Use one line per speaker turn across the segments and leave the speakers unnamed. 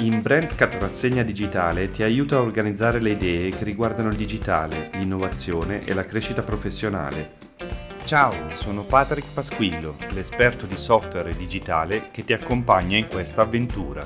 In BrandCat Rassegna Digitale ti aiuta a organizzare le idee che riguardano il digitale, l'innovazione e la crescita professionale. Ciao, sono Patrick Pasquillo, l'esperto di software digitale che ti accompagna in questa avventura.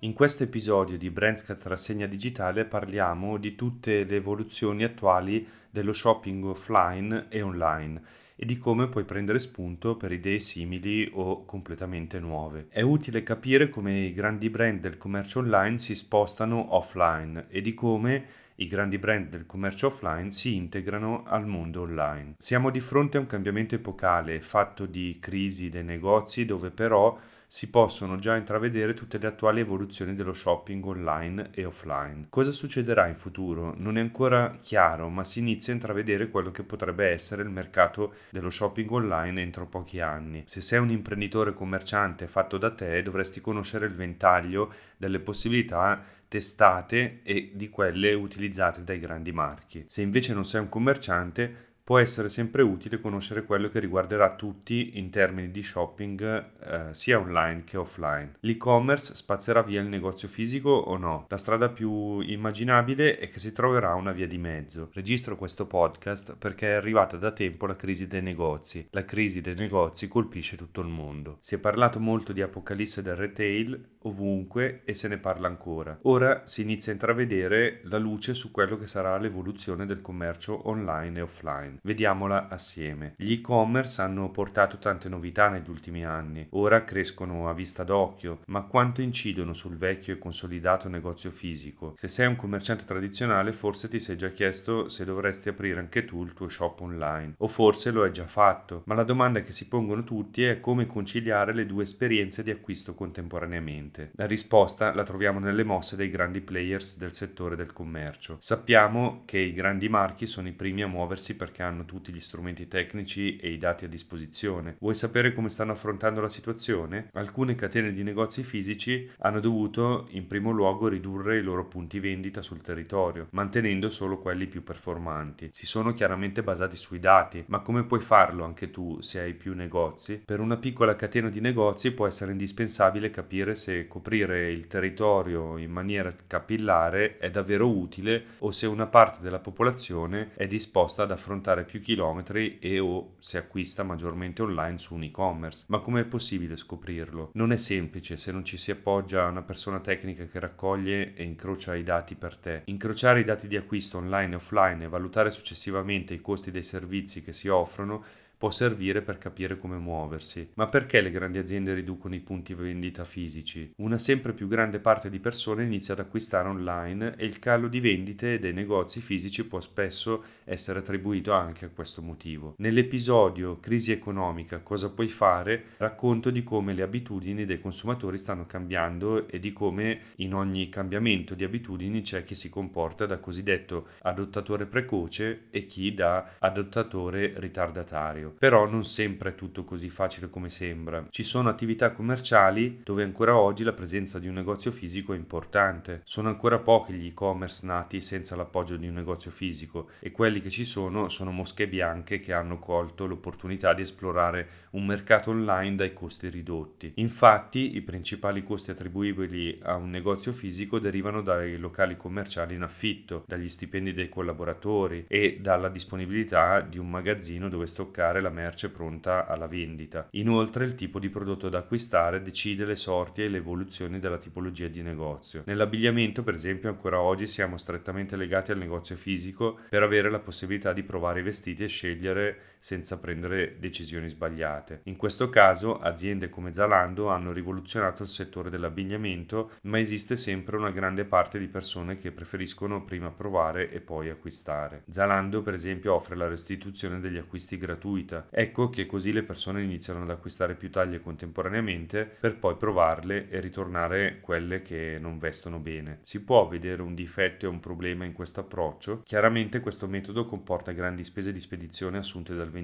In questo episodio di BrandScat Rassegna Digitale parliamo di tutte le evoluzioni attuali dello shopping offline e online e di come puoi prendere spunto per idee simili o completamente nuove. È utile capire come i grandi brand del commercio online si spostano offline e di come i grandi brand del commercio offline si integrano al mondo online. Siamo di fronte a un cambiamento epocale fatto di crisi dei negozi dove però si possono già intravedere tutte le attuali evoluzioni dello shopping online e offline. Cosa succederà in futuro? Non è ancora chiaro, ma si inizia a intravedere quello che potrebbe essere il mercato dello shopping online entro pochi anni. Se sei un imprenditore commerciante fatto da te, dovresti conoscere il ventaglio delle possibilità testate e di quelle utilizzate dai grandi marchi. Se invece non sei un commerciante, può essere sempre utile conoscere quello che riguarderà tutti in termini di shopping eh, sia online che offline. L'e-commerce spazzerà via il negozio fisico o no? La strada più immaginabile è che si troverà una via di mezzo. Registro questo podcast perché è arrivata da tempo la crisi dei negozi. La crisi dei negozi colpisce tutto il mondo. Si è parlato molto di apocalisse del retail ovunque e se ne parla ancora. Ora si inizia a intravedere la luce su quello che sarà l'evoluzione del commercio online e offline. Vediamola assieme. Gli e-commerce hanno portato tante novità negli ultimi anni, ora crescono a vista d'occhio, ma quanto incidono sul vecchio e consolidato negozio fisico? Se sei un commerciante tradizionale forse ti sei già chiesto se dovresti aprire anche tu il tuo shop online, o forse lo hai già fatto, ma la domanda che si pongono tutti è come conciliare le due esperienze di acquisto contemporaneamente. La risposta la troviamo nelle mosse dei grandi players del settore del commercio. Sappiamo che i grandi marchi sono i primi a muoversi perché hanno tutti gli strumenti tecnici e i dati a disposizione. Vuoi sapere come stanno affrontando la situazione? Alcune catene di negozi fisici hanno dovuto in primo luogo ridurre i loro punti vendita sul territorio, mantenendo solo quelli più performanti. Si sono chiaramente basati sui dati, ma come puoi farlo anche tu se hai più negozi? Per una piccola catena di negozi può essere indispensabile capire se coprire il territorio in maniera capillare è davvero utile o se una parte della popolazione è disposta ad affrontare fare più chilometri e o si acquista maggiormente online su un e-commerce. Ma come è possibile scoprirlo? Non è semplice se non ci si appoggia a una persona tecnica che raccoglie e incrocia i dati per te. Incrociare i dati di acquisto online e offline e valutare successivamente i costi dei servizi che si offrono può servire per capire come muoversi. Ma perché le grandi aziende riducono i punti vendita fisici? Una sempre più grande parte di persone inizia ad acquistare online e il calo di vendite dei negozi fisici può spesso essere attribuito anche a questo motivo. Nell'episodio Crisi economica, cosa puoi fare? racconto di come le abitudini dei consumatori stanno cambiando e di come in ogni cambiamento di abitudini c'è chi si comporta da cosiddetto adottatore precoce e chi da adottatore ritardatario necessario, però non sempre è tutto così facile come sembra. Ci sono attività commerciali dove ancora oggi la presenza di un negozio fisico è importante. Sono ancora pochi gli e-commerce nati senza l'appoggio di un negozio fisico e quelli che ci sono sono mosche bianche che hanno colto l'opportunità di esplorare un mercato online dai costi ridotti. Infatti, i principali costi attribuibili a un negozio fisico derivano dai locali commerciali in affitto, dagli stipendi dei collaboratori e dalla disponibilità di un magazzino dove stoccare trovare la merce pronta alla vendita. Inoltre il tipo di prodotto da acquistare decide le sorti e le evoluzioni della tipologia di negozio. Nell'abbigliamento, per esempio, ancora oggi siamo strettamente legati al negozio fisico per avere la possibilità di provare i vestiti e scegliere senza prendere decisioni sbagliate. In questo caso aziende come Zalando hanno rivoluzionato il settore dell'abbigliamento, ma esiste sempre una grande parte di persone che preferiscono prima provare e poi acquistare. Zalando per esempio offre la restituzione degli acquisti gratuita. Ecco che così le persone iniziano ad acquistare più taglie contemporaneamente per poi provarle e ritornare quelle che non vestono bene. Si può vedere un difetto e un problema in questo approccio? Chiaramente questo metodo comporta grandi spese di spedizione assunte dal venditore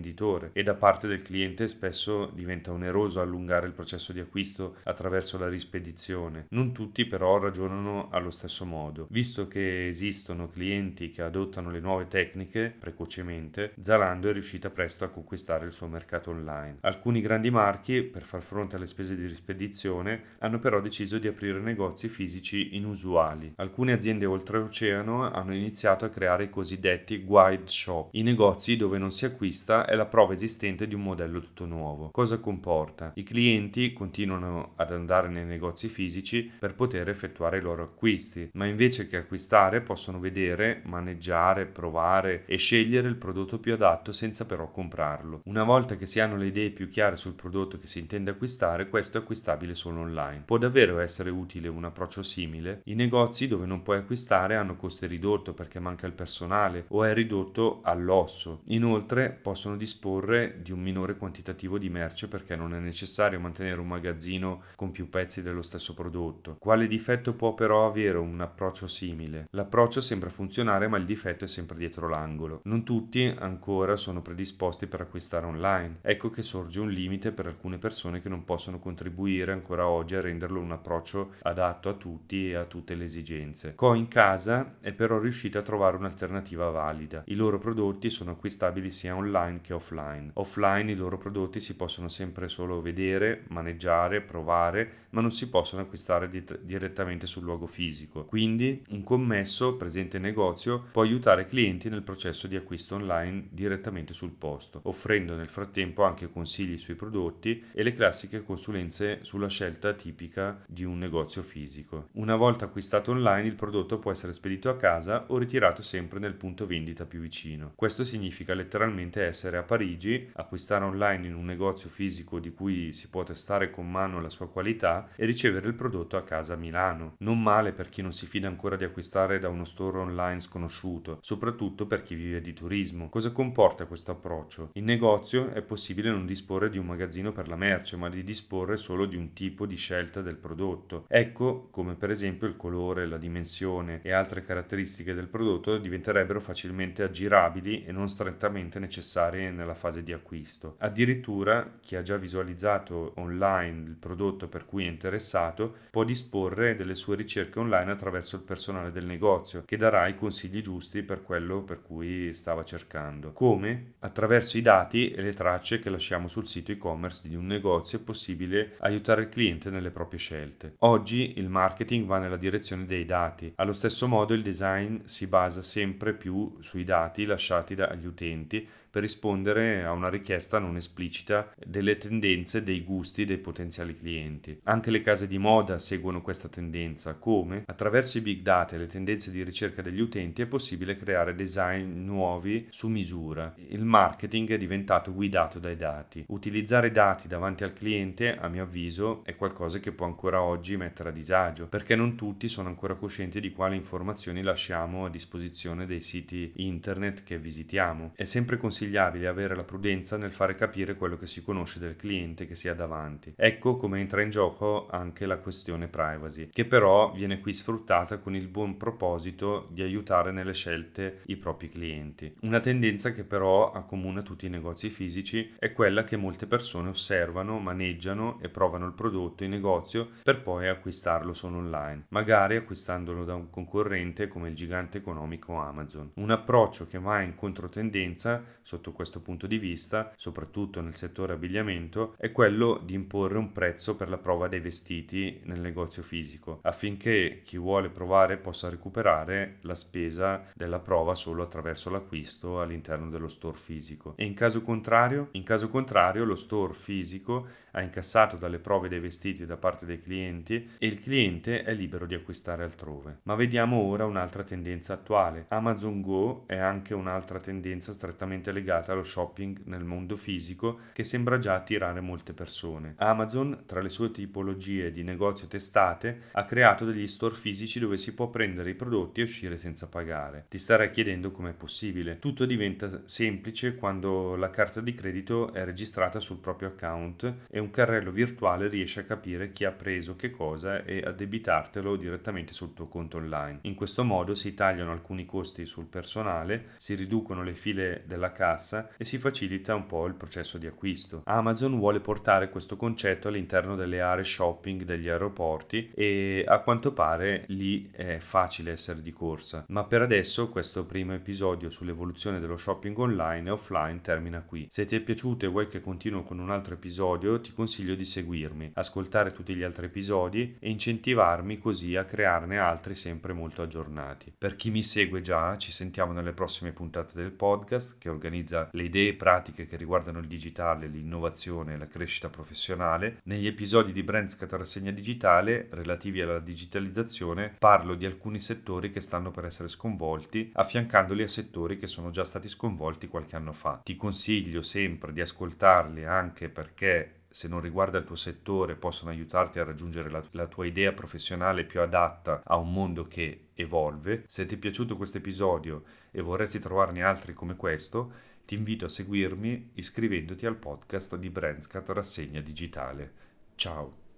e da parte del cliente spesso diventa oneroso allungare il processo di acquisto attraverso la rispedizione. Non tutti però ragionano allo stesso modo. Visto che esistono clienti che adottano le nuove tecniche precocemente, Zalando è riuscita presto a conquistare il suo mercato online. Alcuni grandi marchi, per far fronte alle spese di rispedizione, hanno però deciso di aprire negozi fisici inusuali. Alcune aziende oltreoceano hanno iniziato a creare i cosiddetti guide shop, i negozi dove non si acquista è la prova esistente di un modello tutto nuovo. Cosa comporta? I clienti continuano ad andare nei negozi fisici per poter effettuare i loro acquisti, ma invece che acquistare possono vedere, maneggiare, provare e scegliere il prodotto più adatto senza però comprarlo. Una volta che si hanno le idee più chiare sul prodotto che si intende acquistare, questo è acquistabile solo online. Può davvero essere utile un approccio simile? I negozi dove non puoi acquistare hanno costi ridotto perché manca il personale o è ridotto all'osso. Inoltre possono disporre di un minore quantitativo di merce perché non è necessario mantenere un magazzino con più pezzi dello stesso prodotto. Quale difetto può però avere un approccio simile? L'approccio sembra funzionare ma il difetto è sempre dietro l'angolo. Non tutti ancora sono predisposti per acquistare online. Ecco che sorge un limite per alcune persone che non possono contribuire ancora oggi a renderlo un approccio adatto a tutti e a tutte le esigenze. Co in casa è però riuscita a trovare un'alternativa valida. I loro prodotti sono acquistabili sia online che offline. Offline i loro prodotti si possono sempre solo vedere, maneggiare, provare, ma non si possono acquistare di- direttamente sul luogo fisico. Quindi un commesso presente in negozio può aiutare i clienti nel processo di acquisto online direttamente sul posto, offrendo nel frattempo anche consigli sui prodotti e le classiche consulenze sulla scelta tipica di un negozio fisico. Una volta acquistato online il prodotto può essere spedito a casa o ritirato sempre nel punto vendita più vicino. Questo significa letteralmente essere a Parigi, acquistare online in un negozio fisico di cui si può testare con mano la sua qualità e ricevere il prodotto a casa a Milano. Non male per chi non si fida ancora di acquistare da uno store online sconosciuto, soprattutto per chi vive di turismo. Cosa comporta questo approccio? In negozio è possibile non disporre di un magazzino per la merce, ma di disporre solo di un tipo di scelta del prodotto. Ecco come per esempio il colore, la dimensione e altre caratteristiche del prodotto diventerebbero facilmente aggirabili e non strettamente necessarie nella fase di acquisto. Addirittura chi ha già visualizzato online il prodotto per cui è interessato può disporre delle sue ricerche online attraverso il personale del negozio che darà i consigli giusti per quello per cui stava cercando. Come? Attraverso i dati e le tracce che lasciamo sul sito e-commerce di un negozio è possibile aiutare il cliente nelle proprie scelte. Oggi il marketing va nella direzione dei dati. Allo stesso modo il design si basa sempre più sui dati lasciati dagli utenti per rispondere a una richiesta non esplicita delle tendenze dei gusti dei potenziali clienti. Anche le case di moda seguono questa tendenza, come attraverso i big data e le tendenze di ricerca degli utenti è possibile creare design nuovi su misura. Il marketing è diventato guidato dai dati. Utilizzare dati davanti al cliente, a mio avviso, è qualcosa che può ancora oggi mettere a disagio, perché non tutti sono ancora coscienti di quali informazioni lasciamo a disposizione dei siti internet che visitiamo. È sempre consigliato consigliabile avere la prudenza nel fare capire quello che si conosce del cliente che si ha davanti. Ecco come entra in gioco anche la questione privacy, che però viene qui sfruttata con il buon proposito di aiutare nelle scelte i propri clienti. Una tendenza che però accomuna tutti i negozi fisici è quella che molte persone osservano, maneggiano e provano il prodotto in negozio per poi acquistarlo solo online, magari acquistandolo da un concorrente come il gigante economico Amazon. Un approccio che va in controtendenza sotto questo punto di vista, soprattutto nel settore abbigliamento, è quello di imporre un prezzo per la prova dei vestiti nel negozio fisico, affinché chi vuole provare possa recuperare la spesa della prova solo attraverso l'acquisto all'interno dello store fisico. E in caso contrario? In caso contrario, lo store fisico ha incassato dalle prove dei vestiti da parte dei clienti e il cliente è libero di acquistare altrove. Ma vediamo ora un'altra tendenza attuale. Amazon Go è anche un'altra tendenza strettamente legata allo shopping nel mondo fisico che sembra già attirare molte persone. Amazon, tra le sue tipologie di negozio testate, ha creato degli store fisici dove si può prendere i prodotti e uscire senza pagare. Ti starai chiedendo com'è possibile. Tutto diventa semplice quando la carta di credito è registrata sul proprio account e un carrello virtuale riesce a capire chi ha preso che cosa e a debitartelo direttamente sul tuo conto online. In questo modo si tagliano alcuni costi sul personale, si riducono le file della carta cassa e si facilita un po' il processo di acquisto. Amazon vuole portare questo concetto all'interno delle aree shopping degli aeroporti e a quanto pare lì è facile essere di corsa. Ma per adesso questo primo episodio sull'evoluzione dello shopping online e offline termina qui. Se ti è piaciuto e vuoi che continuo con un altro episodio, ti consiglio di seguirmi, ascoltare tutti gli altri episodi e incentivarmi così a crearne altri sempre molto aggiornati. Per chi mi segue già, ci sentiamo nelle prossime puntate del podcast che organizza le idee pratiche che riguardano il digitale, l'innovazione e la crescita professionale. Negli episodi di Brandscat Rassegna Digitale relativi alla digitalizzazione parlo di alcuni settori che stanno per essere sconvolti, affiancandoli a settori che sono già stati sconvolti qualche anno fa. Ti consiglio sempre di ascoltarli anche perché se non riguarda il tuo settore, possono aiutarti a raggiungere la, la tua idea professionale più adatta a un mondo che evolve. Se ti è piaciuto questo episodio e vorresti trovarne altri come questo, ti invito a seguirmi iscrivendoti al podcast di Brandscat Rassegna Digitale. Ciao!